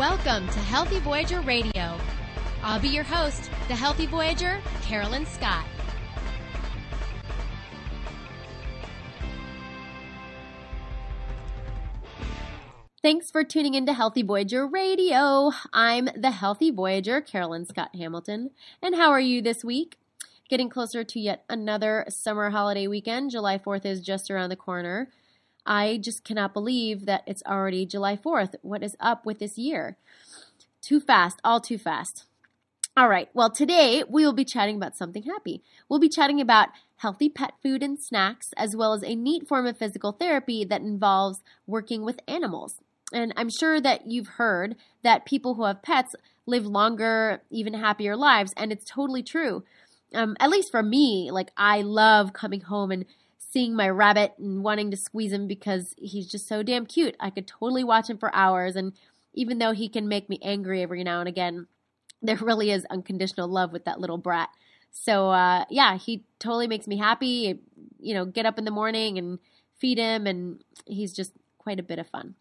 Welcome to Healthy Voyager Radio. I'll be your host, the Healthy Voyager, Carolyn Scott. Thanks for tuning into Healthy Voyager Radio. I'm the Healthy Voyager, Carolyn Scott Hamilton. And how are you this week? Getting closer to yet another summer holiday weekend. July 4th is just around the corner. I just cannot believe that it's already July 4th. What is up with this year? Too fast, all too fast. All right, well, today we will be chatting about something happy. We'll be chatting about healthy pet food and snacks, as well as a neat form of physical therapy that involves working with animals. And I'm sure that you've heard that people who have pets live longer, even happier lives. And it's totally true. Um, at least for me, like I love coming home and seeing my rabbit and wanting to squeeze him because he's just so damn cute. I could totally watch him for hours. And even though he can make me angry every now and again, there really is unconditional love with that little brat. So uh, yeah, he totally makes me happy. You know, get up in the morning and feed him, and he's just quite a bit of fun.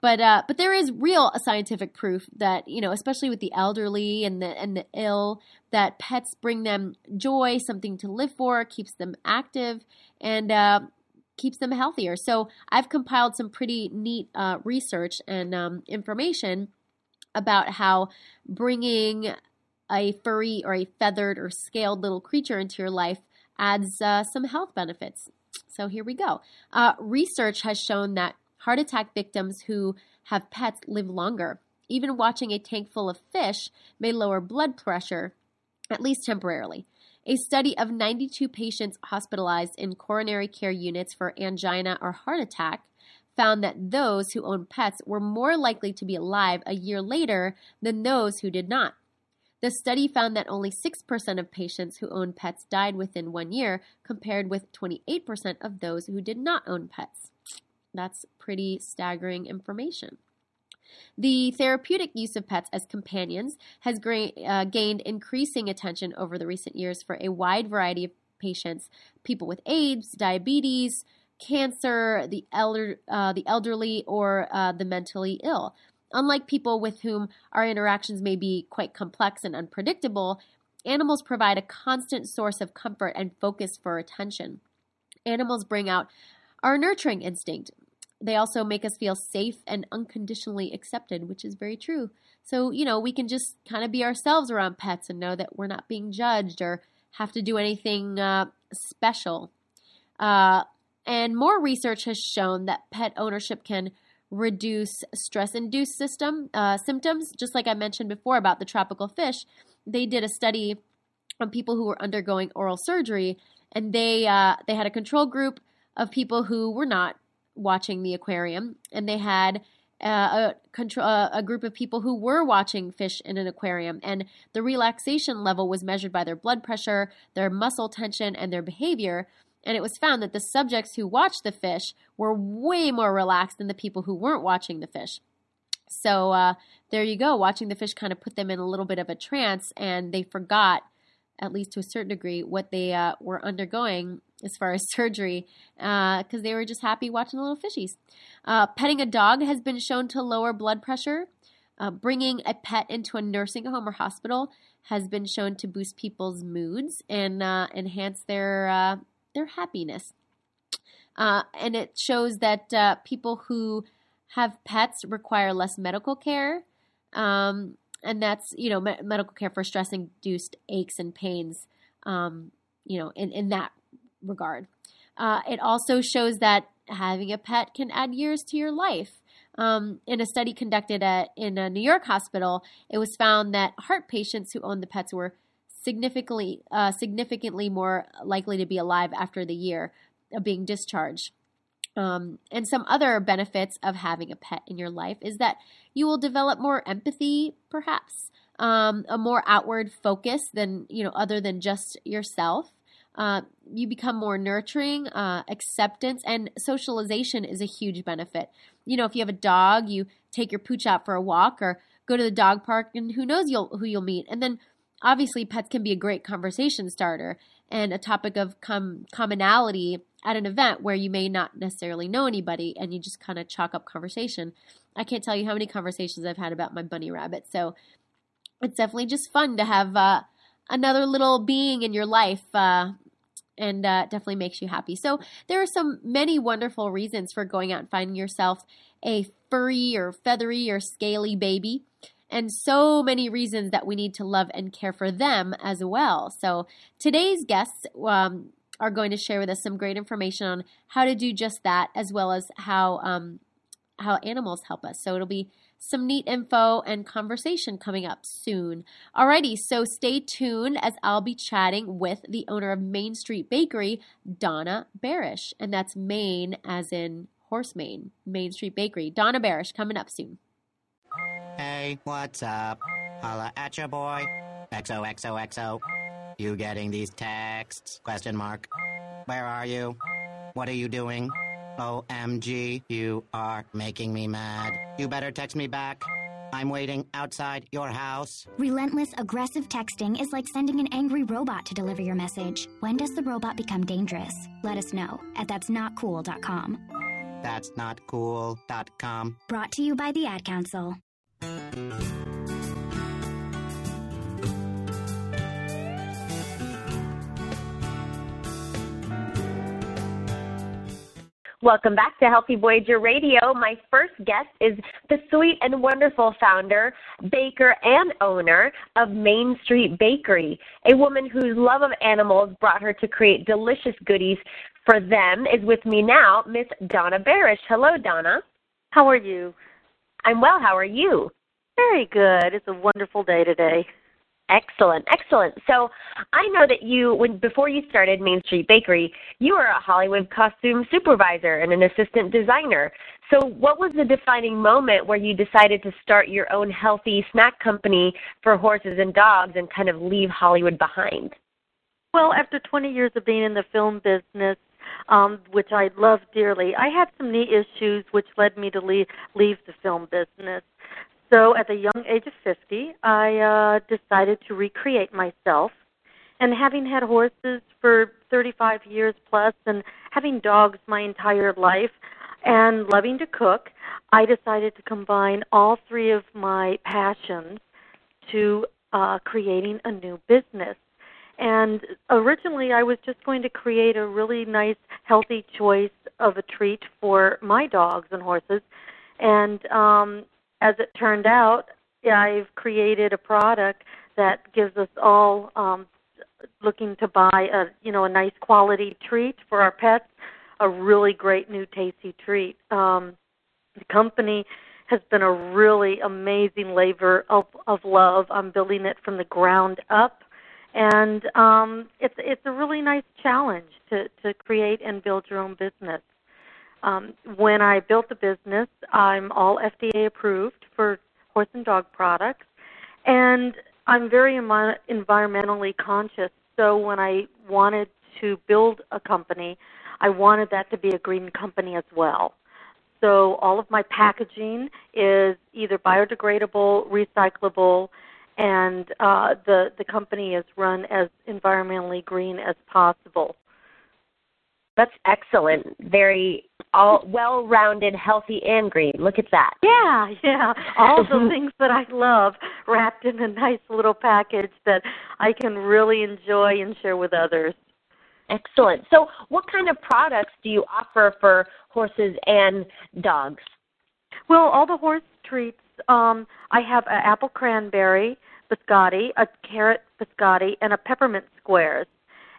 But uh, but there is real scientific proof that you know, especially with the elderly and the and the ill, that pets bring them joy, something to live for, keeps them active, and uh, keeps them healthier. So I've compiled some pretty neat uh, research and um, information about how bringing a furry or a feathered or scaled little creature into your life adds uh, some health benefits. So here we go. Uh, research has shown that heart attack victims who have pets live longer. Even watching a tank full of fish may lower blood pressure, at least temporarily. A study of 92 patients hospitalized in coronary care units for angina or heart attack found that those who owned pets were more likely to be alive a year later than those who did not. The study found that only 6% of patients who owned pets died within one year, compared with 28% of those who did not own pets. That's pretty staggering information. The therapeutic use of pets as companions has gra- uh, gained increasing attention over the recent years for a wide variety of patients people with AIDS, diabetes, cancer, the, elder, uh, the elderly, or uh, the mentally ill. Unlike people with whom our interactions may be quite complex and unpredictable, animals provide a constant source of comfort and focus for attention. Animals bring out our nurturing instinct, they also make us feel safe and unconditionally accepted, which is very true. So, you know, we can just kind of be ourselves around pets and know that we're not being judged or have to do anything uh, special. Uh, and more research has shown that pet ownership can reduce stress-induced system uh, symptoms. Just like I mentioned before about the tropical fish, they did a study on people who were undergoing oral surgery, and they uh, they had a control group of people who were not watching the aquarium, and they had uh, a control uh, a group of people who were watching fish in an aquarium, and the relaxation level was measured by their blood pressure, their muscle tension, and their behavior. And it was found that the subjects who watched the fish were way more relaxed than the people who weren't watching the fish. So uh, there you go. Watching the fish kind of put them in a little bit of a trance, and they forgot, at least to a certain degree, what they uh, were undergoing as far as surgery because uh, they were just happy watching the little fishies. Uh, petting a dog has been shown to lower blood pressure. Uh, bringing a pet into a nursing home or hospital has been shown to boost people's moods and uh, enhance their uh, their happiness. Uh, and it shows that people who have pets require less medical care. Um, and that's you know me- medical care for stress induced aches and pains um, you know in, in that regard. Uh, it also shows that having a pet can add years to your life. Um, in a study conducted at, in a New York hospital, it was found that heart patients who owned the pets were significantly uh, significantly more likely to be alive after the year of being discharged. Um, and some other benefits of having a pet in your life is that you will develop more empathy, perhaps, um, a more outward focus than you know, other than just yourself. Uh, you become more nurturing, uh, acceptance, and socialization is a huge benefit. You know, if you have a dog, you take your pooch out for a walk or go to the dog park, and who knows you'll, who you'll meet. And then, obviously, pets can be a great conversation starter and a topic of com- commonality at an event where you may not necessarily know anybody and you just kind of chalk up conversation. I can't tell you how many conversations I've had about my bunny rabbit. So it's definitely just fun to have uh, another little being in your life. Uh, and uh, definitely makes you happy. So there are some many wonderful reasons for going out and finding yourself a furry or feathery or scaly baby and so many reasons that we need to love and care for them as well. So today's guests um, are going to share with us some great information on how to do just that, as well as how um, how animals help us. So it'll be some neat info and conversation coming up soon. Alrighty, so stay tuned as I'll be chatting with the owner of Mane Street Bakery, Donna Barish, and that's Mane as in horse mane, Mane Street Bakery. Donna Barish coming up soon. Hey, what's up? Holla at your boy. XOXOXO. You getting these texts? Question mark. Where are you? What are you doing? OMG, you are making me mad. You better text me back. I'm waiting outside your house. Relentless, aggressive texting is like sending an angry robot to deliver your message. When does the robot become dangerous? Let us know at that'snotcool.com. not cool.com. That's not cool.com. Brought to you by the Ad Council. Welcome back to Healthy Voyager Radio. My first guest is the sweet and wonderful founder, baker, and owner of Mane Street Bakery, a woman whose love of animals brought her to create delicious goodies for them. Is with me now, Miss Donna Barish. Hello, Donna. How are you? I'm well. How are you? Very good. It's a wonderful day today. Excellent, excellent. So I know that you, when before you started Mane Street Bakery, you were a Hollywood costume supervisor and an assistant designer. So what was the defining moment where you decided to start your own healthy snack company for horses and dogs and kind of leave Hollywood behind? Well, after 20 years of being in the film business, um, which I love dearly, I had some knee issues which led me to leave, leave the film business. So at the young age of 50, I uh, decided to recreate myself. And having had horses for 35 years plus and having dogs my entire life and loving to cook, I decided to combine all three of my passions to uh, creating a new business. And originally, I was just going to create a really nice, healthy choice of a treat for my dogs and horses. And um, as it turned out, I've created a product that gives us all um, looking to buy a you know a nice quality treat for our pets, a really great new tasty treat. Um, the company has been a really amazing labor of, of love. I'm building it from the ground up, and um, it's it's a really nice challenge to to create and build your own business. Um, when I built the business, I'm all FDA approved for horse and dog products, and I'm very Im- environmentally conscious. So when I wanted to build a company, I wanted that to be a green company as well. So all of my packaging is either biodegradable, recyclable, and uh, the the company is run as environmentally green as possible. That's excellent. Very all well-rounded, healthy, and green. Look at that. Yeah, yeah. All the things that I love wrapped in a nice little package that I can really enjoy and share with others. Excellent. So, what kind of products do you offer for horses and dogs? Well, all the horse treats. Um, I have an apple cranberry biscotti, a carrot biscotti, and a peppermint squares.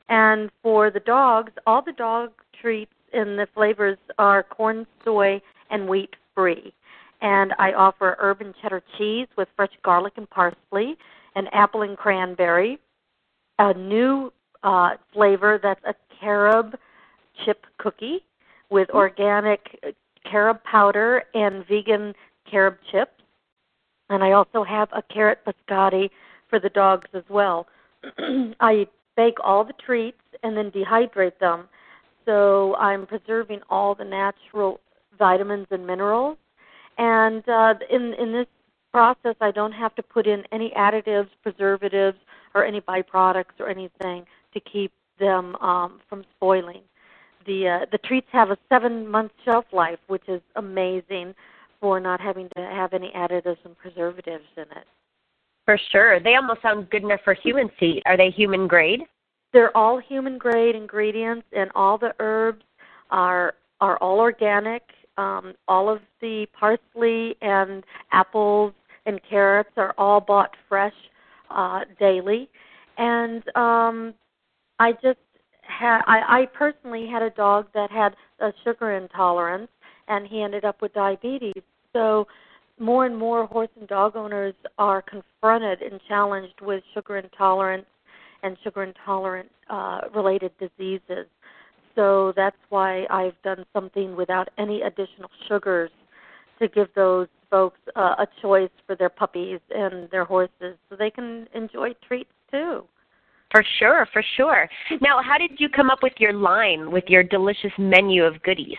And for the dogs, all the dog treats and the flavors are corn, soy, and wheat free. And I offer urban cheddar cheese with fresh garlic and parsley, an apple and cranberry, a new uh, flavor that's a carob chip cookie with organic carob powder and vegan carob chips. And I also have a carrot biscotti for the dogs as well. I bake all the treats and then dehydrate them. So I'm preserving all the natural vitamins and minerals. And uh, in in this process, I don't have to put in any additives, preservatives, or any byproducts or anything to keep them um, from spoiling. the uh, the treats have a seven month shelf life, which is amazing for not having to have any additives and preservatives in it. For sure. They almost sound good enough for human eat. Are they human grade? They're all human grade ingredients, and all the herbs are are all organic. Um, all of the parsley and apples and carrots are all bought fresh uh, daily, and um, I just had I, I personally had a dog that had a sugar intolerance, and he ended up with diabetes. So more and more horse and dog owners are confronted and challenged with sugar intolerance and sugar intolerant uh, related diseases. So that's why I've done something without any additional sugars to give those folks uh, a choice for their puppies and their horses so they can enjoy treats too. For sure, for sure. Now, how did you come up with your line with your delicious menu of goodies?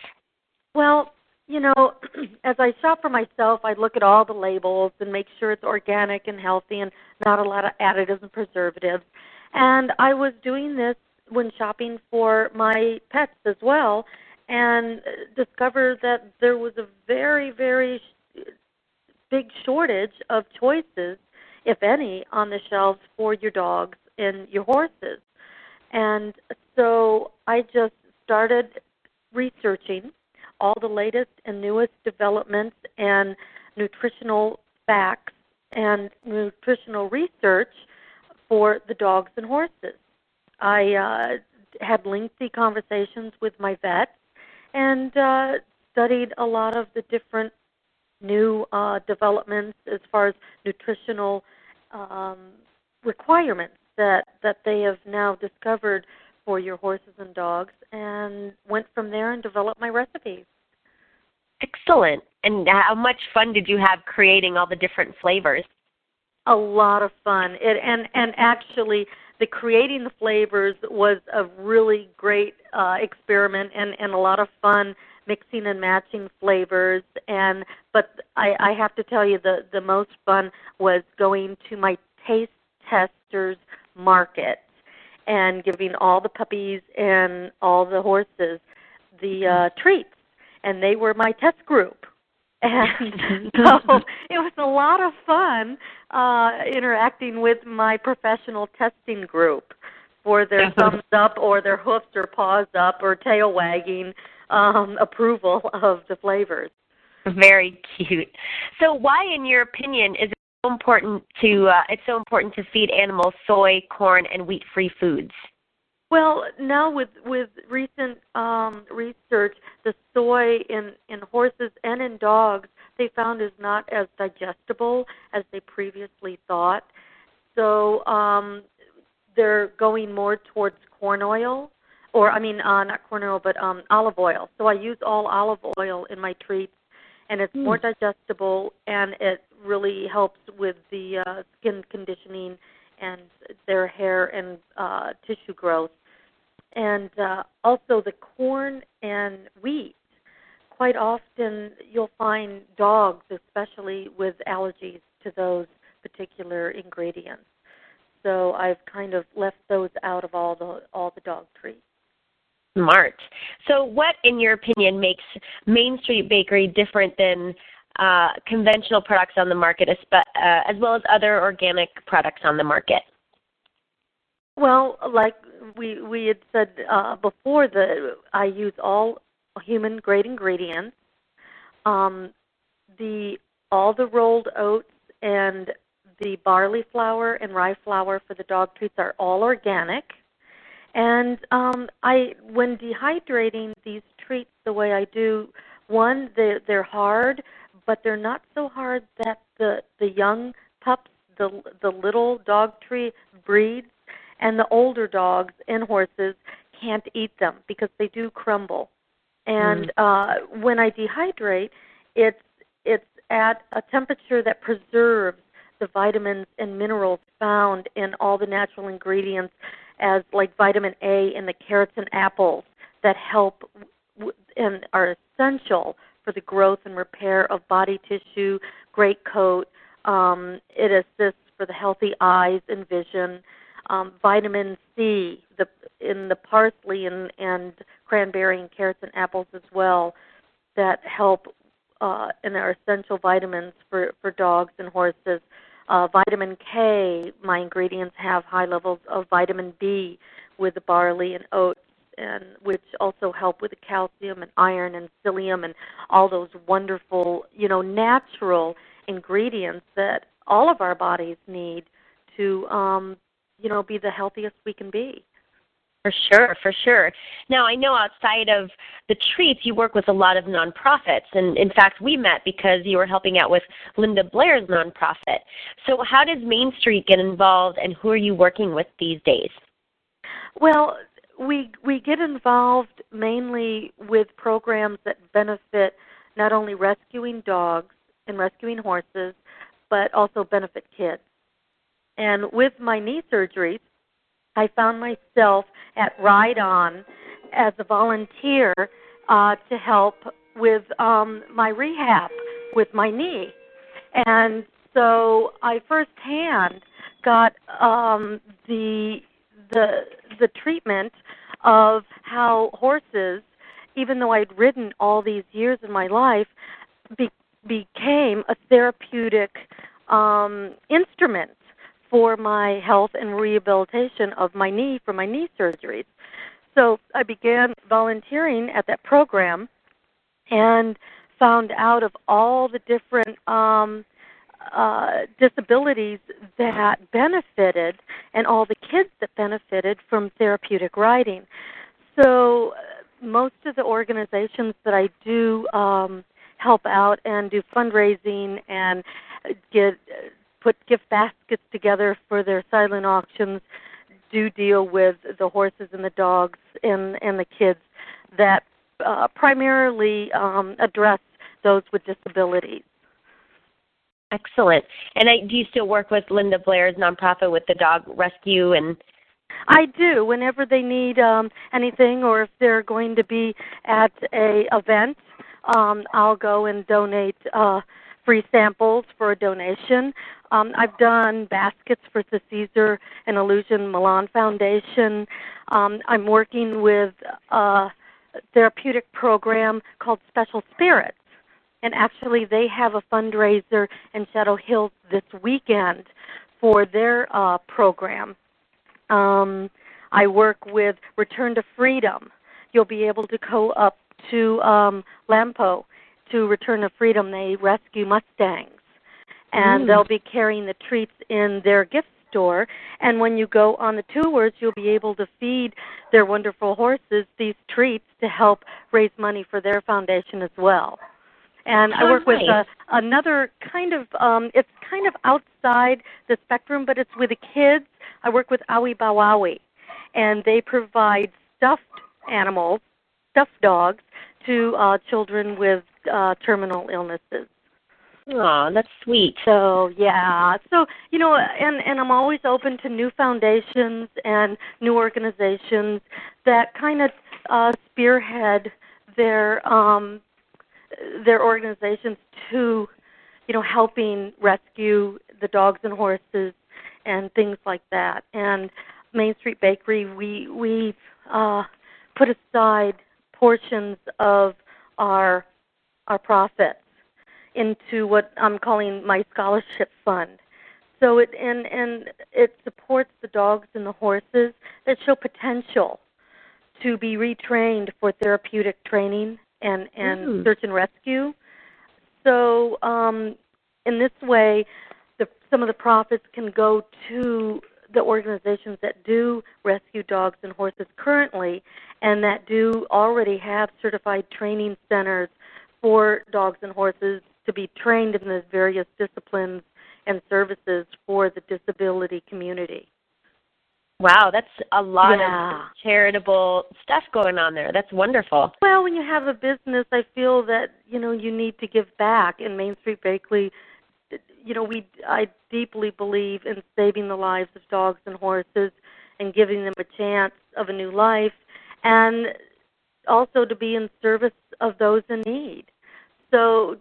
Well, you know, as I shop for myself, I look at all the labels and make sure it's organic and healthy and not a lot of additives and preservatives. And I was doing this when shopping for my pets as well and discovered that there was a very, very big shortage of choices, if any, on the shelves for your dogs and your horses. And so I just started researching all the latest and newest developments and nutritional facts and nutritional research for the dogs and horses. I uh, had lengthy conversations with my vets and uh, studied a lot of the different new uh, developments as far as nutritional um, requirements that that they have now discovered for your horses and dogs and went from there and developed my recipes. Excellent. And how much fun did you have creating all the different flavors? A lot of fun. It and and actually the creating the flavors was a really great uh experiment and and a lot of fun mixing and matching flavors and but I I have to tell you the the most fun was going to my taste testers market and giving all the puppies and all the horses the uh, treats, and they were my test group. And so it was a lot of fun uh, interacting with my professional testing group for their thumbs up or their hoofs or paws up or tail wagging um, approval of the flavors. Very cute. So, why, in your opinion, is important to uh, it's so important to feed animals soy, corn, and wheat-free foods? Well, now with with recent um, research, the soy in in horses and in dogs they found is not as digestible as they previously thought. So um, they're going more towards corn oil, or I mean, uh, not corn oil, but um, olive oil. So I use all olive oil in my treats and it's mm. more digestible and it really helps with the uh, skin conditioning and their hair and uh, tissue growth. And uh, also the corn and wheat. Quite often you'll find dogs, especially with allergies to those particular ingredients. So I've kind of left those out of all the all the dog treats. Smart. So, what, in your opinion, makes Mane Street Bakery different than uh, conventional products on the market, uh, as well as other organic products on the market? Well, like we we had said uh, before, that I use all human grade ingredients. Um, the all the rolled oats and the barley flour and rye flour for the dog treats are all organic. And um, I, when dehydrating these treats the way I do, one, they're, they're hard, but they're not so hard that the the young pups, the the little dog tree breeds, and the older dogs and horses can't eat them because they do crumble. And mm. uh, when I dehydrate, it's it's at a temperature that preserves the vitamins and minerals found in all the natural ingredients as like vitamin A in the carrots and apples that help and are essential for the growth and repair of body tissue, great coat. Um, it assists for the healthy eyes and vision. um, vitamin C, the in the parsley and and cranberry and carrots and apples as well, that help uh, and are essential vitamins for for dogs and horses. Uh, vitamin K, my ingredients have high levels of vitamin B with the barley and oats, and which also help with the calcium and iron and psyllium and all those wonderful, you know, natural ingredients that all of our bodies need to, um, you know, be the healthiest we can be. For sure, for sure. Now, I know outside of the treats, you work with a lot of nonprofits. And in fact, we met because you were helping out with Linda Blair's nonprofit. So, how does Mane Street get involved, and who are you working with these days? Well, we we get involved mainly with programs that benefit not only rescuing dogs and rescuing horses, but also benefit kids. And with my knee surgeries, I found myself at Ride On as a volunteer uh, to help with um, my rehab with my knee. And so I firsthand got um, the the the treatment of how horses, even though I'd ridden all these years in my life, be, became a therapeutic um, instrument for my health and rehabilitation of my knee from my knee surgeries. So I began volunteering at that program and found out of all the different um, uh, disabilities that benefited and all the kids that benefited from therapeutic riding. So uh, most of the organizations that I do um, help out and do fundraising and get put gift baskets together for their silent auctions do deal with the horses and the dogs and and the kids that uh, primarily um, address those with disabilities. Excellent. And I, do you still work with Linda Blair's nonprofit with the dog rescue and? I do. Whenever they need um, anything, or if they're going to be at a event, um, I'll go and donate uh, free samples for a donation. Um, I've done baskets for the Cesar and Ilusion Millan Foundation. Um, I'm working with a therapeutic program called Special Spirits. And actually, they have a fundraiser in Shadow Hills this weekend for their uh, program. Um, I work with Return to Freedom. You'll be able to go up to um, Lompoc to Return to Freedom. They rescue Mustangs and mm. they'll be carrying the treats in their gift store. And when you go on the tours, you'll be able to feed their wonderful horses these treats to help raise money for their foundation as well. And oh, I work nice. with a, another kind of, um, it's kind of outside the spectrum, but it's with the kids. I work with Awi Bawawi, and they provide stuffed animals, stuffed dogs, to uh, children with uh, terminal illnesses. Oh, that's sweet. So yeah, so you know, and and I'm always open to new foundations and new organizations that kind of uh, spearhead their um, their organizations to, you know, helping rescue the dogs and horses and things like that. And Mane Street Bakery, we we uh, put aside portions of our our profits into what I'm calling my scholarship fund. So it and and it supports the dogs and the horses that show potential to be retrained for therapeutic training and and mm. search and rescue. So um, in this way, the, some of the profits can go to the organizations that do rescue dogs and horses currently, and that do already have certified training centers for dogs and horses to be trained in the various disciplines and services for the disability community. Wow, that's a lot yeah. of charitable stuff going on there. That's wonderful. Well, when you have a business, I feel that you know you need to give back. In Mane Street Bakery, you know, we I deeply believe in saving the lives of dogs and horses and giving them a chance of a new life, and also to be in service of those in need. So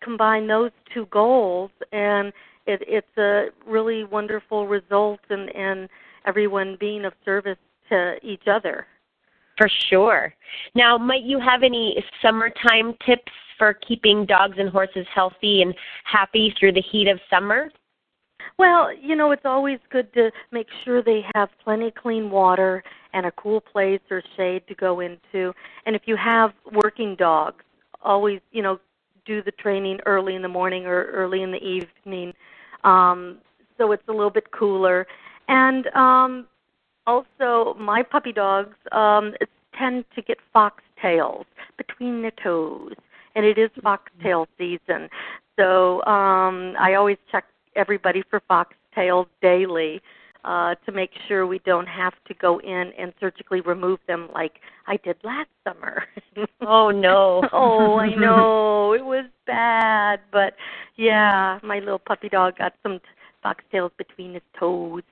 combine those two goals, and it, it's a really wonderful result, and and everyone being of service to each other. For sure. Now, might you have any summertime tips for keeping dogs and horses healthy and happy through the heat of summer? Well, you know, it's always good to make sure they have plenty of clean water and a cool place or shade to go into. And if you have working dogs, always, you know, do the training early in the morning or early in the evening um so it's a little bit cooler. And um also my puppy dogs um tend to get foxtails between the toes and it is foxtail season. So um I always check everybody for foxtails daily uh, to make sure we don't have to go in and surgically remove them like I did last summer. oh no. oh, I know. It was bad, but yeah, my little puppy dog got some t- foxtails between his toes.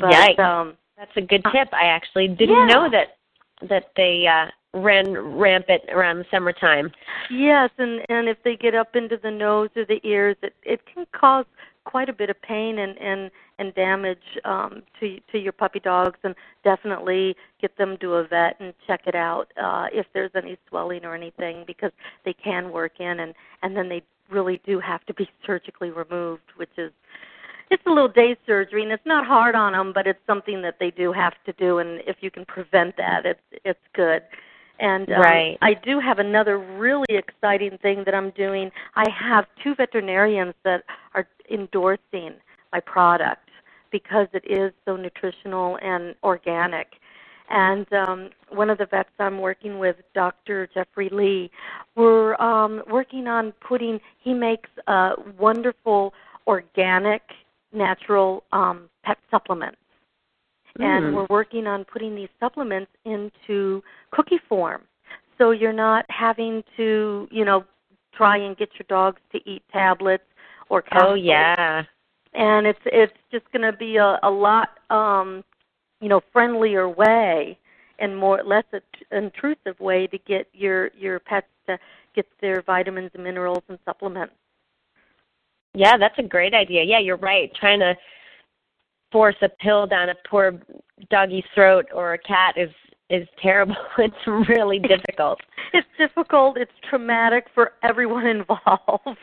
But Yikes. um That's a good tip. I actually didn't Yeah. know that that they uh ran rampant around the summertime. Yes, and and if they get up into the nose or the ears, it it can cause quite a bit of pain and and and damage um to to your puppy dogs and definitely get them to a vet and check it out uh if there's any swelling or anything because they can work in and and then they really do have to be surgically removed which is it's a little day surgery and it's not hard on them but it's something that they do have to do and if you can prevent that it's it's good and um, Right. I do have another really exciting thing that I'm doing. I have two veterinarians that are endorsing my product because it is so nutritional and organic. And um, one of the vets I'm working with, Dr. Jeffrey Lee, we're um, working on putting. He makes a wonderful organic, natural um, pet supplements and Mm. we're working on putting these supplements into cookie form. So you're not having to, you know, try and get your dogs to eat tablets or capsules. Oh yeah. And it's it's just going to be a, a lot, um, you know, friendlier way and more less int- intrusive way to get your your pets to get their vitamins and minerals and supplements. Yeah, that's a great idea. Yeah, you're right. Trying to force a pill down a poor doggy's throat or a cat is is terrible. It's really difficult. it's difficult it's traumatic for everyone involved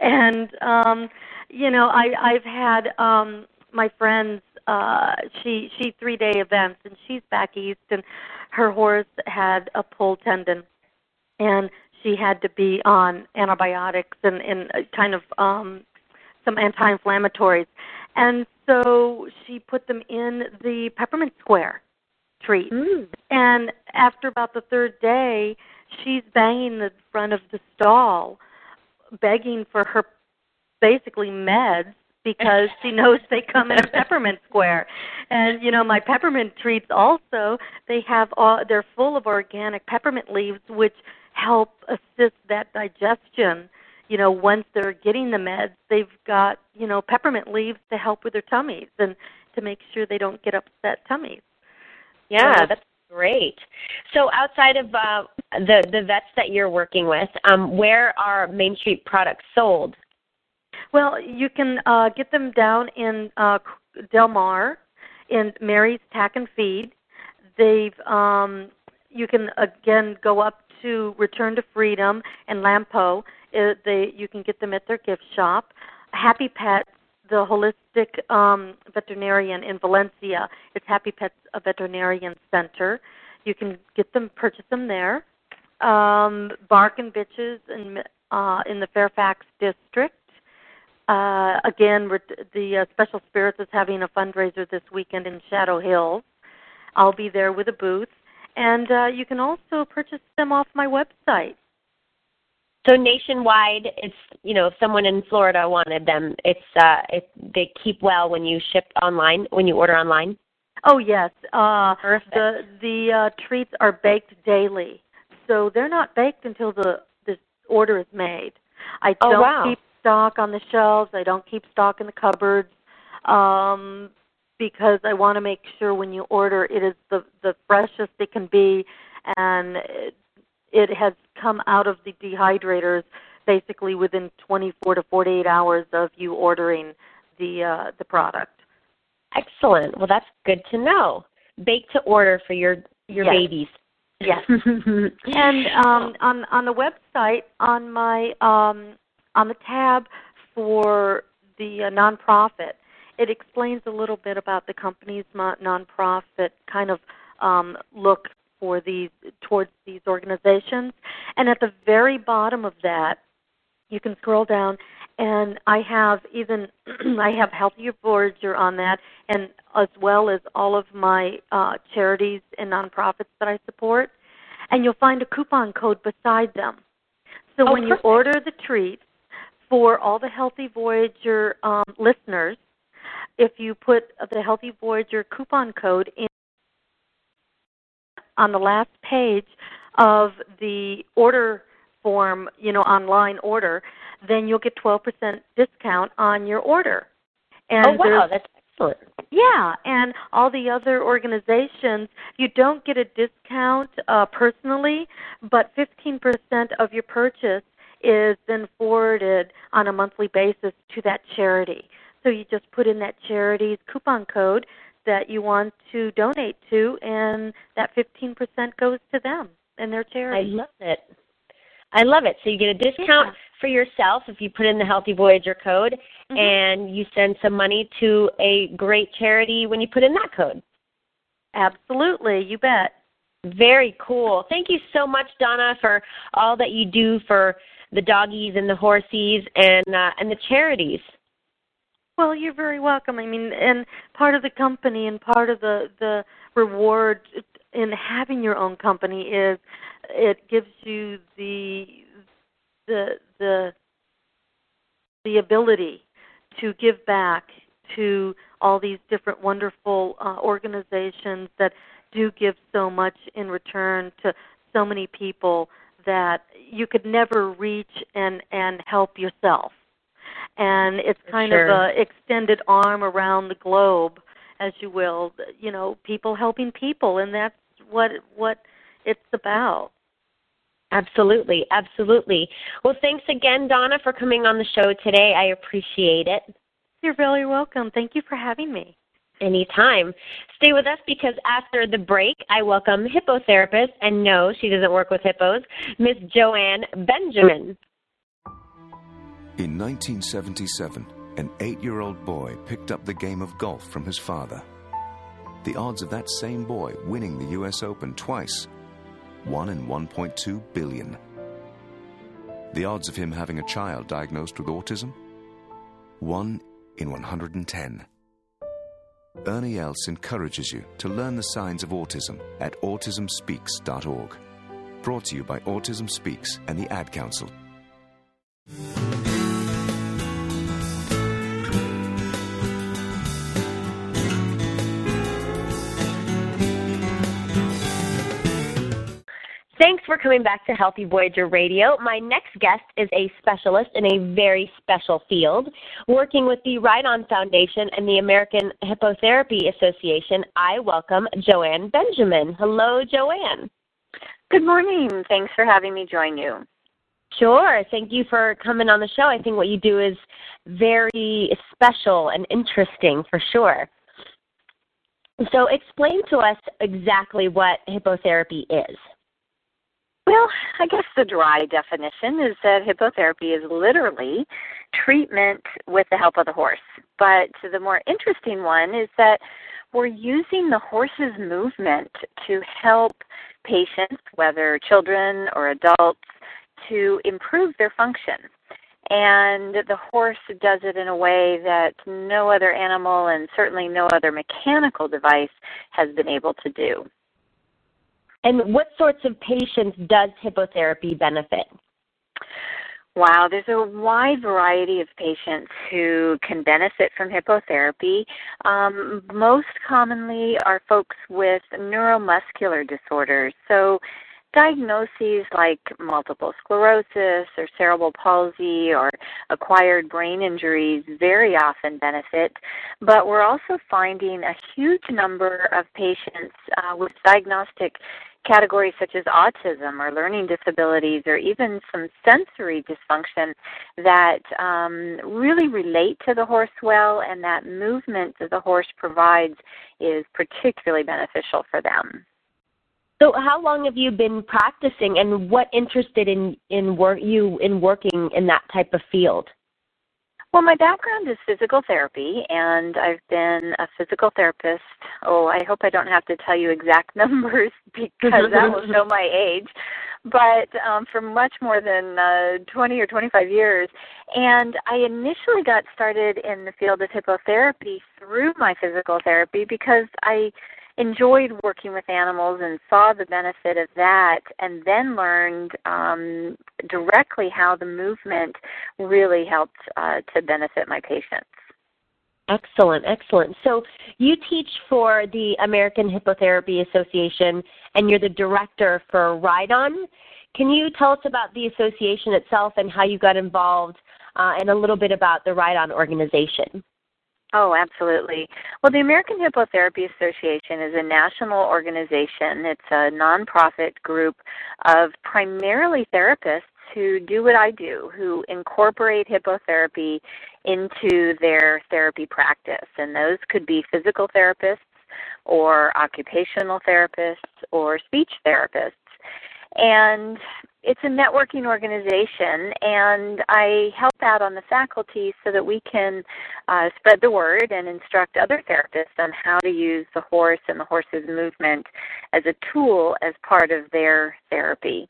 and um you know i i've had um my friends uh she she three day events and she's back east and her horse had a pull tendon and she had to be on antibiotics and and uh, kind of um some anti-inflammatories and so she put them in the peppermint square treat Mm. and after about the third day, she's banging the front of the stall, begging for her basically meds because she knows they come in a peppermint square. And you know, my peppermint treats also they have all they're full of organic peppermint leaves which help assist that digestion. You know, once they're getting the meds, they've got, you know, peppermint leaves to help with their tummies and to make sure they don't get upset tummies. Yeah, So- that's great. So outside of uh, the the vets that you're working with, um, where are Mane Street products sold? Well, you can uh, get them down in uh, Del Mar, in Mary's Tack and Feed. They've um, you can again go up to Return to Freedom and Lompoc. Uh, they you can get them at their gift shop. Happy Pets, the holistic um, veterinarian in Valencia. It's Happy Pets a Veterinarian Center. You can get them, purchase them there. Um, Bark and Bitches in uh, in the Fairfax district. Uh, again, the uh, Special Spirits is having a fundraiser this weekend in Shadow Hills. I'll be there with a booth, and uh, you can also purchase them off my website. So nationwide, it's you know if someone in Florida wanted them, it's uh, it, they keep well when you ship online when you order online. Oh yes, uh, Perfect. the the uh, treats are baked daily, so they're not baked until the the order is made. I Oh, don't wow. keep stock on the shelves. I don't keep stock in the cupboards um, because I want to make sure when you order it is the the freshest it can be, and it, it has come out of the dehydrators basically within 24 to 48 hours of you ordering the uh, the product. Excellent. Well, that's good to know. Bake to order for your your Yes. babies. Yes. and um, on on the website, on my um, on the tab for the uh, nonprofit, it explains a little bit about the company's nonprofit kind of um, look for these towards these organizations. And at the very bottom of that, you can scroll down, and I have even I have Healthier Voyager on that, and as well as all of my uh, charities and nonprofits that I support. And you'll find a coupon code beside them. So Oh, when you order the treats for all the Healthy Voyager um, listeners, if you put the Healthy Voyager coupon code in on the last page of the order form, you know, online order, then you'll get 12% discount on your order. And oh wow, that's excellent. yeah, and all the other organizations, you don't get a discount uh, personally, but 15% of your purchase is then forwarded on a monthly basis to that charity. So you just put in that charity's coupon code that you want to donate to, and that 15% goes to them and their charity. I love it. I love it. So you get a discount Yeah. for yourself if you put in the Healthy Voyager code, Mhm. and you send some money to a great charity when you put in that code. Absolutely, you bet. Very cool. Thank you so much, Donna, for all that you do for the doggies and the horsies and uh, and the charities. Well, you're very welcome. I mean, and part of the company and part of the the reward in having your own company is it gives you the the the the ability to give back to all these different wonderful uh, organizations that do give so much in return to so many people that you could never reach and and help yourself and it's kind sure. of a extended arm around the globe as you will you know people helping people and that's what what it's about Absolutely, absolutely. Well, thanks again, Donna, for coming on the show today. I appreciate it. you're very welcome thank you for having me Anytime. Stay with us because after the break, I welcome hippotherapist, and no, she doesn't work with hippos, Miss Joanne Benjamin. In 1977, an eight year old boy picked up the game of golf from his father. The odds of that same boy winning the US Open twice 1 in 1.2 billion. The odds of him having a child diagnosed with autism 1 in 110. Ernie Els encourages you to learn the signs of autism at autismspeaks.org. Brought to you by Autism Speaks and the Ad Council. For coming back to Healthy Voyager Radio. My next guest is a specialist in a very special field. Working with the Ride On Foundation and the American Hippotherapy Association, I welcome Joanne Benjamin. Hello, Joanne. Good morning. Thanks for having me join you. Sure. Thank you for coming on the show. I think what you do is very special and interesting for sure. So, explain to us exactly what hippotherapy is. Well, I guess the dry definition is that hippotherapy is literally treatment with the help of the horse. But the more interesting one is that we're using the horse's movement to help patients, whether children or adults, to improve their function. And the horse does it in a way that no other animal and certainly no other mechanical device has been able to do. And what sorts of patients does hippotherapy benefit? Wow, there's a wide variety of patients who can benefit from hippotherapy. Um, most commonly are folks with neuromuscular disorders. So, diagnoses like multiple sclerosis or cerebral palsy or acquired brain injuries very often benefit, but we're also finding a huge number of patients uh, with diagnostic categories such as autism or learning disabilities or even some sensory dysfunction that um, really relate to the horse well and that movement that the horse provides is particularly beneficial for them. So, how long have you been practicing, and what interested in in work you in working in that type of field? Well, my background is physical therapy, and I've been a physical therapist. Oh, I hope I don't have to tell you exact numbers because that will show my age. But um, for much more than uh, 20 or 25 years. And I initially got started in the field of hippotherapy through my physical therapy because I enjoyed working with animals and saw the benefit of that, and then learned um, directly how the movement really helped uh, to benefit my patients. Excellent, excellent. So you teach for the American Hippotherapy Association, and you're the director for Ride On. Can you tell us about the association itself and how you got involved, uh, and a little bit about the Ride On organization? Oh, absolutely. Well, the American Hippotherapy Association is a national organization. It's a nonprofit group of primarily therapists who do what I do, who incorporate hippotherapy into their therapy practice. And those could be physical therapists or occupational therapists or speech therapists. And it's a networking organization, and I help out on the faculty so that we can uh, spread the word and instruct other therapists on how to use the horse and the horse's movement as a tool as part of their therapy.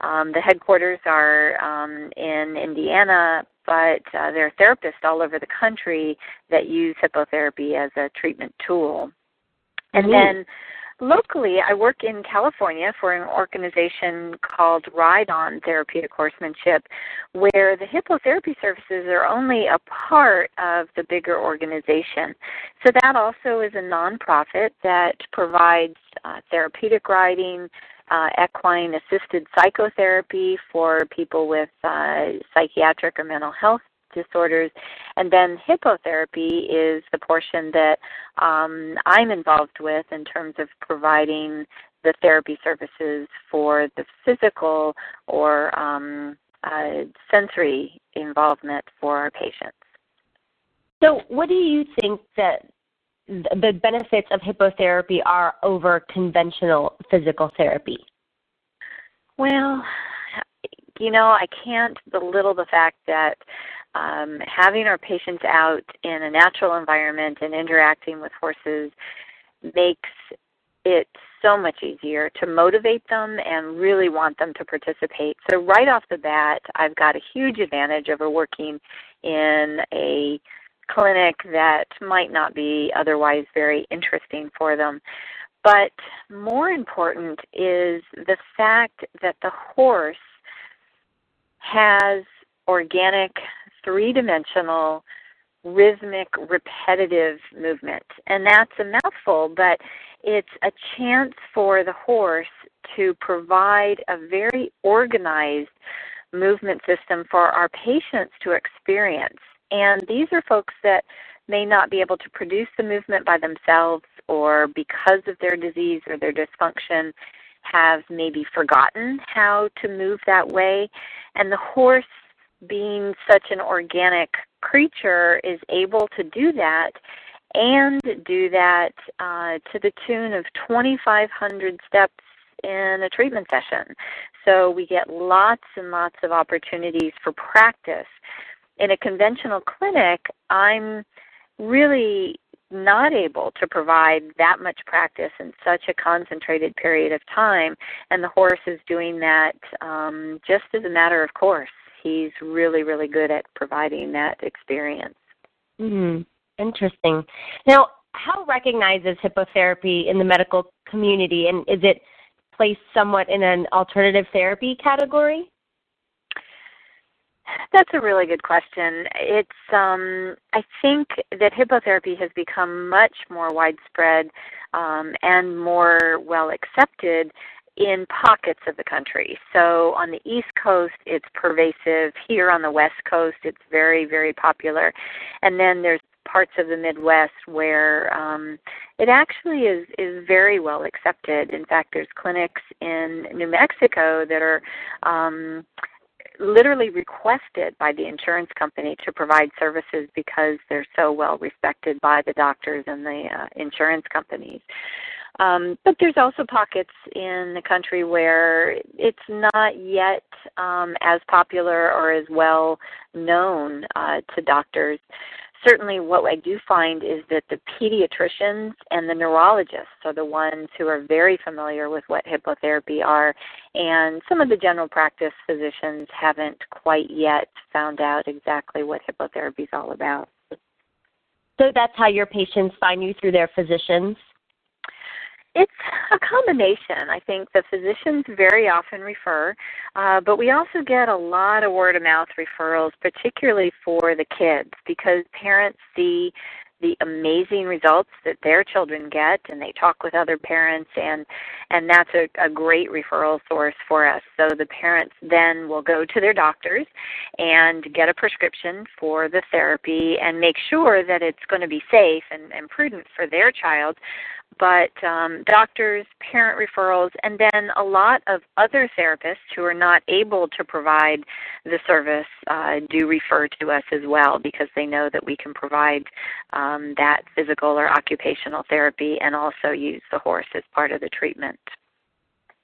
Um, the headquarters are um, in Indiana, but uh, there are therapists all over the country that use hippotherapy as a treatment tool. And mm-hmm. then Locally, I work in California for an organization called Ride On Therapeutic Horsemanship, where the hippotherapy services are only a part of the bigger organization. So that also is a nonprofit that provides uh, therapeutic riding, uh, equine assisted psychotherapy for people with uh, psychiatric or mental health disorders. And then hippotherapy is the portion that um, I'm involved with in terms of providing the therapy services for the physical or um, uh, sensory involvement for our patients. So, what do you think that the benefits of hippotherapy are over conventional physical therapy? Well, you know, I can't belittle the fact that um, having our patients out in a natural environment and interacting with horses makes it so much easier to motivate them and really want them to participate. So right off the bat, I've got a huge advantage over working in a clinic that might not be otherwise very interesting for them. But more important is the fact that the horse has organic three dimensional, rhythmic, repetitive movement. And that's a mouthful, but it's a chance for the horse to provide a very organized movement system for our patients to experience. And these are folks that may not be able to produce the movement by themselves or because of their disease or their dysfunction have maybe forgotten how to move that way. And the horse being such an organic creature is able to do that and do that uh, to the tune of 2,500 steps in a treatment session. So we get lots and lots of opportunities for practice. In a conventional clinic, I'm really not able to provide that much practice in such a concentrated period of time, and the horse is doing that um, just as a matter of course he's really, really good at providing that experience. Mm-hmm. Interesting. Now, how recognized is hippotherapy in the medical community, and is it placed somewhat in an alternative therapy category? That's a really good question. It's um, I think that hippotherapy has become much more widespread um, and more well accepted in pockets of the country. So on the East Coast, it's pervasive. Here on the West Coast, it's very, very popular. And then there's parts of the Midwest where um, it actually is is very well accepted. In fact, there's clinics in New Mexico that are um, literally requested by the insurance company to provide services because they're so well respected by the doctors and the uh, insurance companies. Um, but there's also pockets in the country where it's not yet um, as popular or as well known uh, to doctors certainly what I do find is that the pediatricians and the neurologists are the ones who are very familiar with what hippotherapy are, and some of the general practice physicians haven't quite yet found out exactly what hippotherapy is all about. So that's how your patients find you through their physicians? It's a combination. I think the physicians very often refer, uh, but we also get a lot of word of mouth referrals, particularly for the kids, because parents see the amazing results that their children get and they talk with other parents and and that's a, a great referral source for us so the parents then will go to their doctors and get a prescription for the therapy and make sure that it's going to be safe and, and prudent for their child but um, doctors, parent referrals, and then a lot of other therapists who are not able to provide the service uh, do refer to us as well because they know that we can provide um, that physical or occupational therapy and also use the horse as part of the treatment.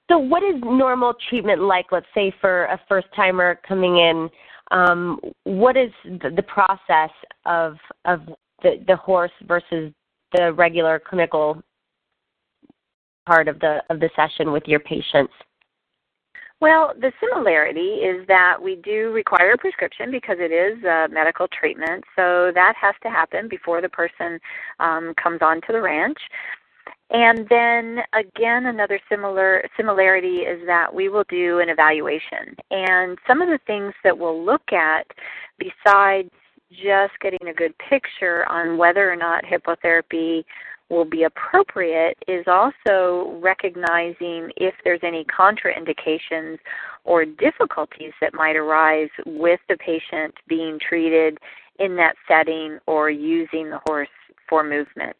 So, what is normal treatment like, let's say, for a first timer coming in? Um, what is the, the process of, of the, the horse versus the regular clinical part of the of the session with your patients? Well, the similarity is that we do require a prescription because it is a medical treatment, so that has to happen before the person um, comes onto the ranch. And then again, another similar similarity is that we will do an evaluation, and some of the things that we'll look at besides just getting a good picture on whether or not hippotherapy will be appropriate is also recognizing if there's any contraindications or difficulties that might arise with the patient being treated in that setting or using the horse for movement.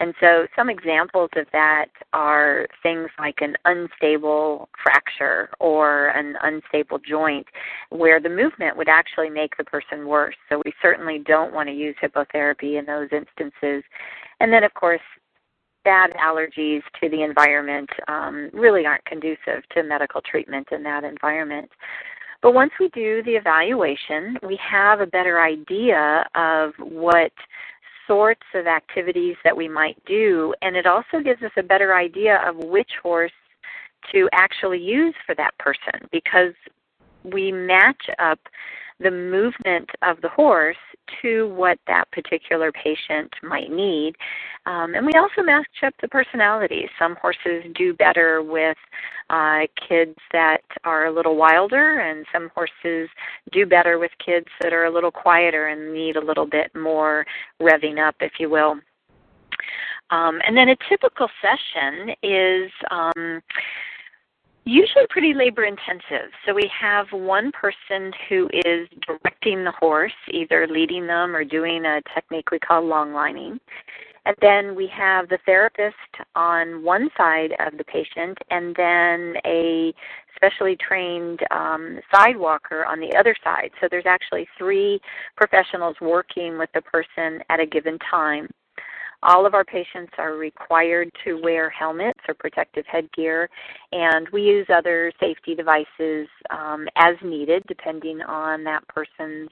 And so some examples of that are things like an unstable fracture or an unstable joint where the movement would actually make the person worse. So we certainly don't want to use hippotherapy in those instances. And then, of course, bad allergies to the environment um, really aren't conducive to medical treatment in that environment. But once we do the evaluation, we have a better idea of what sorts of activities that we might do, and it also gives us a better idea of which horse to actually use for that person because we match up the movement of the horse to what that particular patient might need. Um, and we also match up the personalities. Some horses do better with uh, kids that are a little wilder, and some horses do better with kids that are a little quieter and need a little bit more revving up, if you will. Um, and then a typical session is um, usually pretty labor intensive. So we have one person who is directing the horse, either leading them or doing a technique we call long lining. And then we have the therapist on one side of the patient, and then a specially trained um, sidewalker on the other side. So there's actually three professionals working with the person at a given time. All of our patients are required to wear helmets or protective headgear, and we use other safety devices um, as needed depending on that person's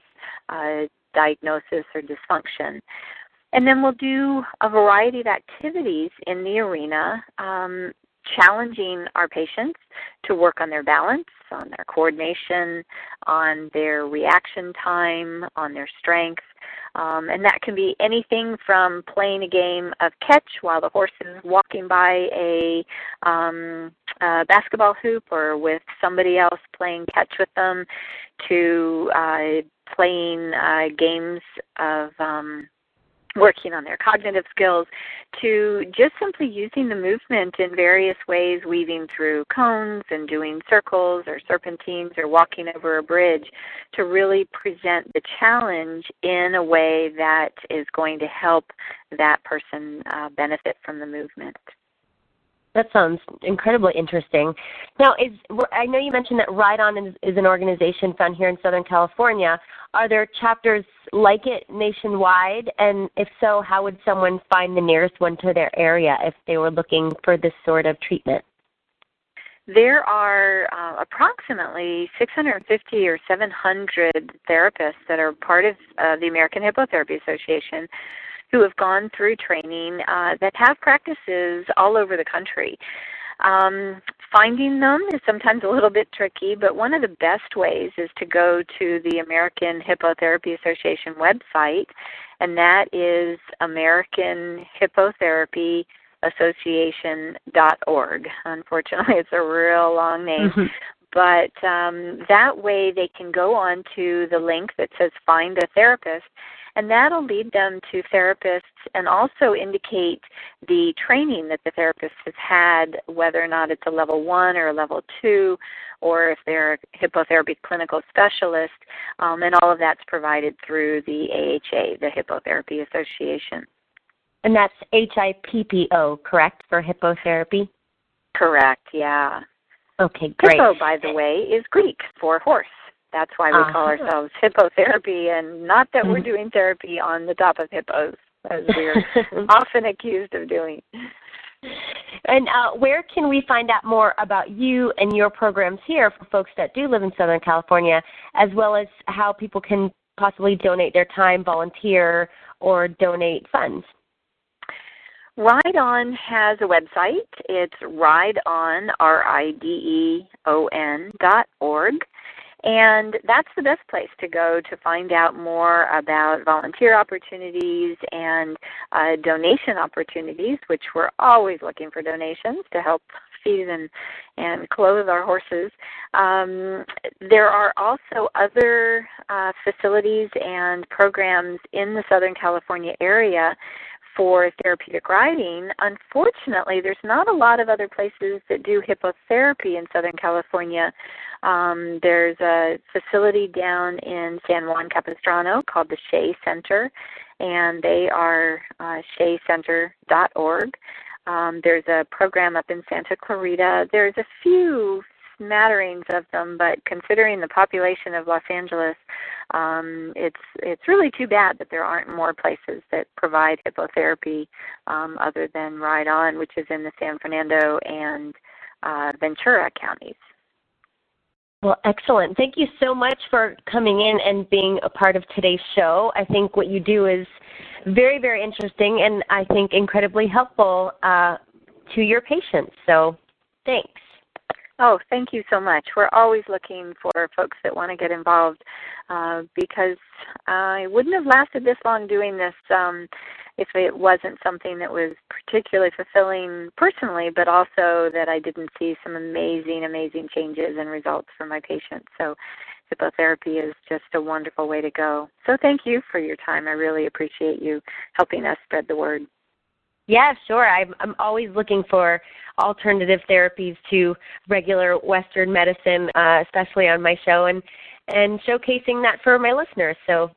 uh, diagnosis or dysfunction. And then we'll do a variety of activities in the arena, um, challenging our patients to work on their balance, on their coordination, on their reaction time, on their strength, um, and that can be anything from playing a game of catch while the horse is walking by a, um, a basketball hoop or with somebody else playing catch with them to uh, playing uh, games of um, working on their cognitive skills, to just simply using the movement in various ways, weaving through cones and doing circles or serpentines or walking over a bridge to really present the challenge in a way that is going to help that person uh, benefit from the movement. That sounds incredibly interesting. Now, is I know you mentioned that Ride On is, is, an organization found here in Southern California. Are there chapters like it nationwide? And if so, how would someone find the nearest one to their area if they were looking for this sort of treatment? There are uh, approximately 650 or 700 therapists that are part of uh, the American Hippotherapy Association who have gone through training uh, that have practices all over the country. Um, finding them is sometimes a little bit tricky, but one of the best ways is to go to the American Hippotherapy Association website, and that is American Hippotherapy association.org. Unfortunately, it's a real long name. Mm-hmm. But um, that way they can go on to the link that says Find a Therapist, and that'll lead them to therapists and also indicate the training that the therapist has had, whether or not it's a level one or a level two, or if they're a hippotherapy clinical specialist, um, and all of that's provided through the AHA, the Hippotherapy Association. And that's H I P P O, correct, for hippotherapy? Correct, yeah. Okay, great. Hippo, by the way, is Greek for horse. That's why we uh-huh. call ourselves hippotherapy, and not that we're mm-hmm. doing therapy on the top of hippos, as we're often accused of doing. And uh, where can we find out more about you and your programs here for folks that do live in Southern California, as well as how people can possibly donate their time, volunteer, or donate funds? Ride On has a website. It's rideon, R-I-D-E-O-N dot org. And that's the best place to go to find out more about volunteer opportunities and uh, donation opportunities, which we're always looking for donations to help feed and, and clothe our horses. Um, there are also other uh, facilities and programs in the Southern California area for therapeutic riding. Unfortunately, there's not a lot of other places that do hippotherapy in Southern California. Um, there's a facility down in San Juan Capistrano called the Shea Center, and they are uh, sheacenter.org. Um, there's a program up in Santa Clarita. There's a few smatterings of them, but considering the population of Los Angeles, um, it's it's really too bad that there aren't more places that provide hippotherapy um, other than Ride On, which is in the San Fernando and uh, Ventura counties. Well, excellent. Thank you so much for coming in and being a part of today's show. I think what you do is very, very interesting and I think incredibly helpful uh, to your patients. So, thanks. Oh, thank you so much. We're always looking for folks that want to get involved uh, because I wouldn't have lasted this long doing this um, if it wasn't something that was particularly fulfilling personally, but also that I didn't see some amazing, amazing changes and results for my patients. So hippotherapy is just a wonderful way to go. So thank you for your time. I really appreciate you helping us spread the word. Yeah, sure. I'm I'm always looking for alternative therapies to regular Western medicine, uh, especially on my show, and and showcasing that for my listeners. So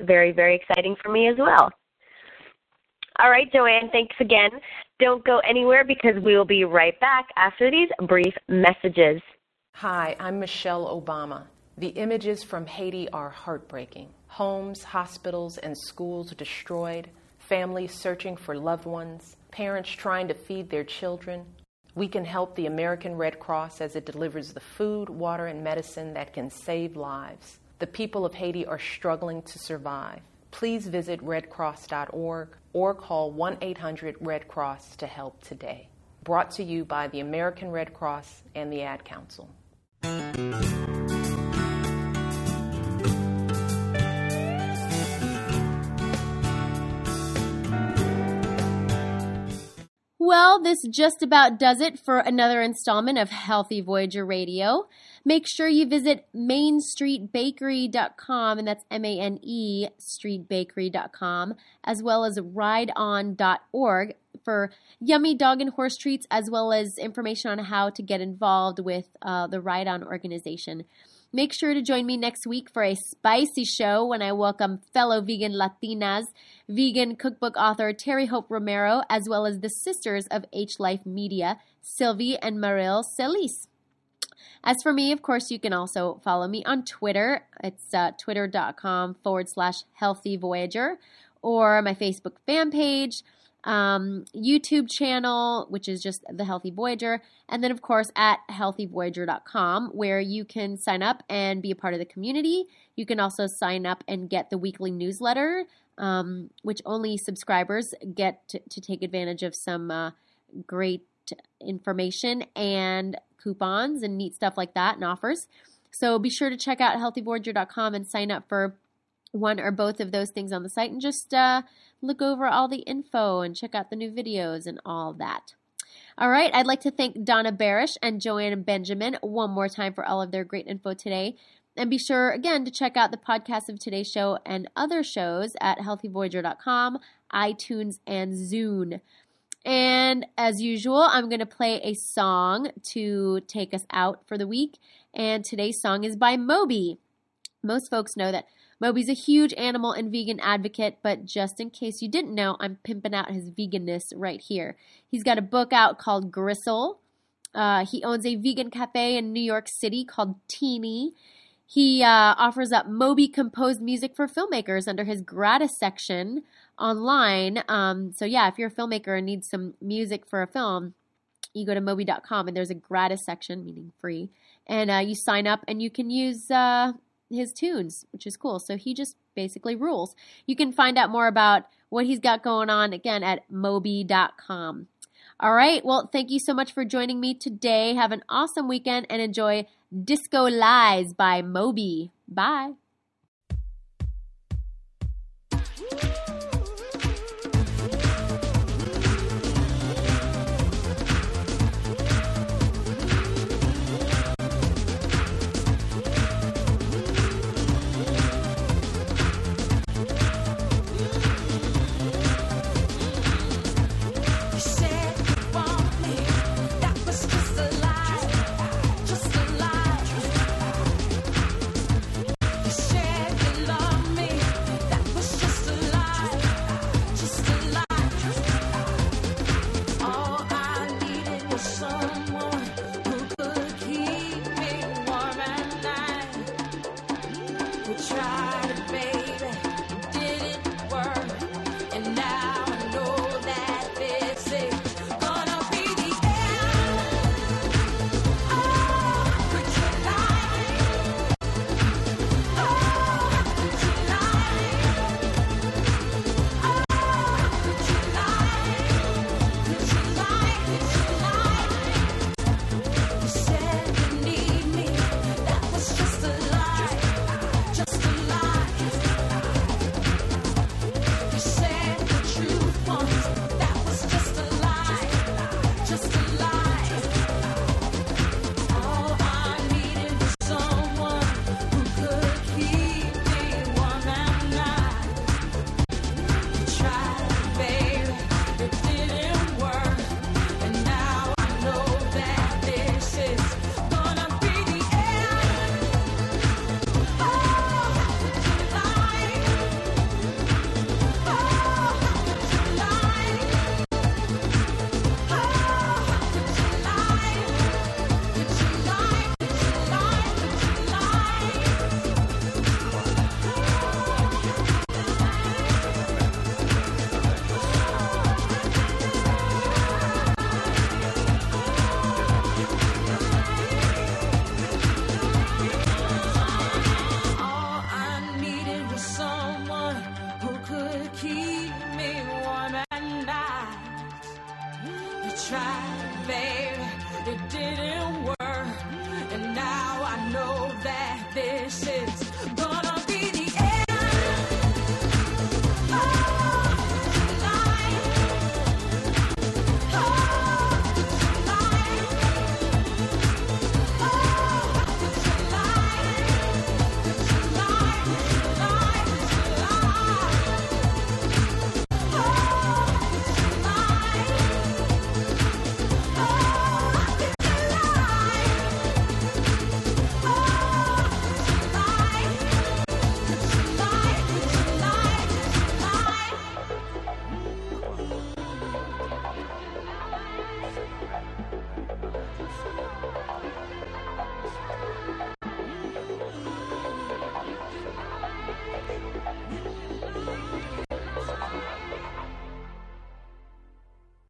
very very exciting for me as well. All right, Joanne, thanks again. Don't go anywhere because we will be right back after these brief messages. Hi, I'm Michelle Obama. The images from Haiti are heartbreaking. Homes, hospitals, and schools destroyed families searching for loved ones, parents trying to feed their children. We can help the American Red Cross as it delivers the food, water, and medicine that can save lives. The people of Haiti are struggling to survive. Please visit redcross.org or call 1 800 Red Cross to help today. Brought to you by the American Red Cross and the Ad Council. Well, this just about does it for another installment of Healthy Voyager Radio. Make sure you visit manestreetbakery.com, and that's M A N E streetbakery.com, as well as rideon.org for yummy dog and horse treats, as well as information on how to get involved with uh, the Ride On organization. Make sure to join me next week for a spicy show when I welcome fellow vegan Latinas, vegan cookbook author Terry Hope Romero, as well as the sisters of H Life Media, Sylvie and Maril Celis. As for me, of course, you can also follow me on Twitter. It's uh, twitter.com forward slash healthy voyager or my Facebook fan page um, YouTube channel, which is just The Healthy Voyager, and then, of course, at healthyvoyager.com, where you can sign up and be a part of the community. You can also sign up and get the weekly newsletter, um, which only subscribers get to, to take advantage of some uh, great information and coupons and neat stuff like that and offers. So be sure to check out healthyvoyager.com and sign up for one or both of those things on the site and just uh, look over all the info and check out the new videos and all that. All right, I'd like to thank Donna Barish and Joanne Benjamin one more time for all of their great info today. And be sure, again, to check out the podcast of today's show and other shows at healthyvoyager.com, iTunes, and Zune. And as usual, I'm going to play a song to take us out for the week. And today's song is by Moby. Most folks know that Moby's a huge animal and vegan advocate, but just in case you didn't know, I'm pimping out his veganness right here. He's got a book out called Gristle. Uh, he owns a vegan cafe in New York City called TeaNY. He uh, offers up Moby composed music for filmmakers under his gratis section online. Um, so, yeah, if you're a filmmaker and need some music for a film, you go to moby.com and there's a gratis section, meaning free, and uh, you sign up and you can use uh, his tunes, which is cool. So he just basically rules. You can find out more about what he's got going on again at moby.com. All right. Well, thank you so much for joining me today. Have an awesome weekend and enjoy Disco Lies by Moby. Bye.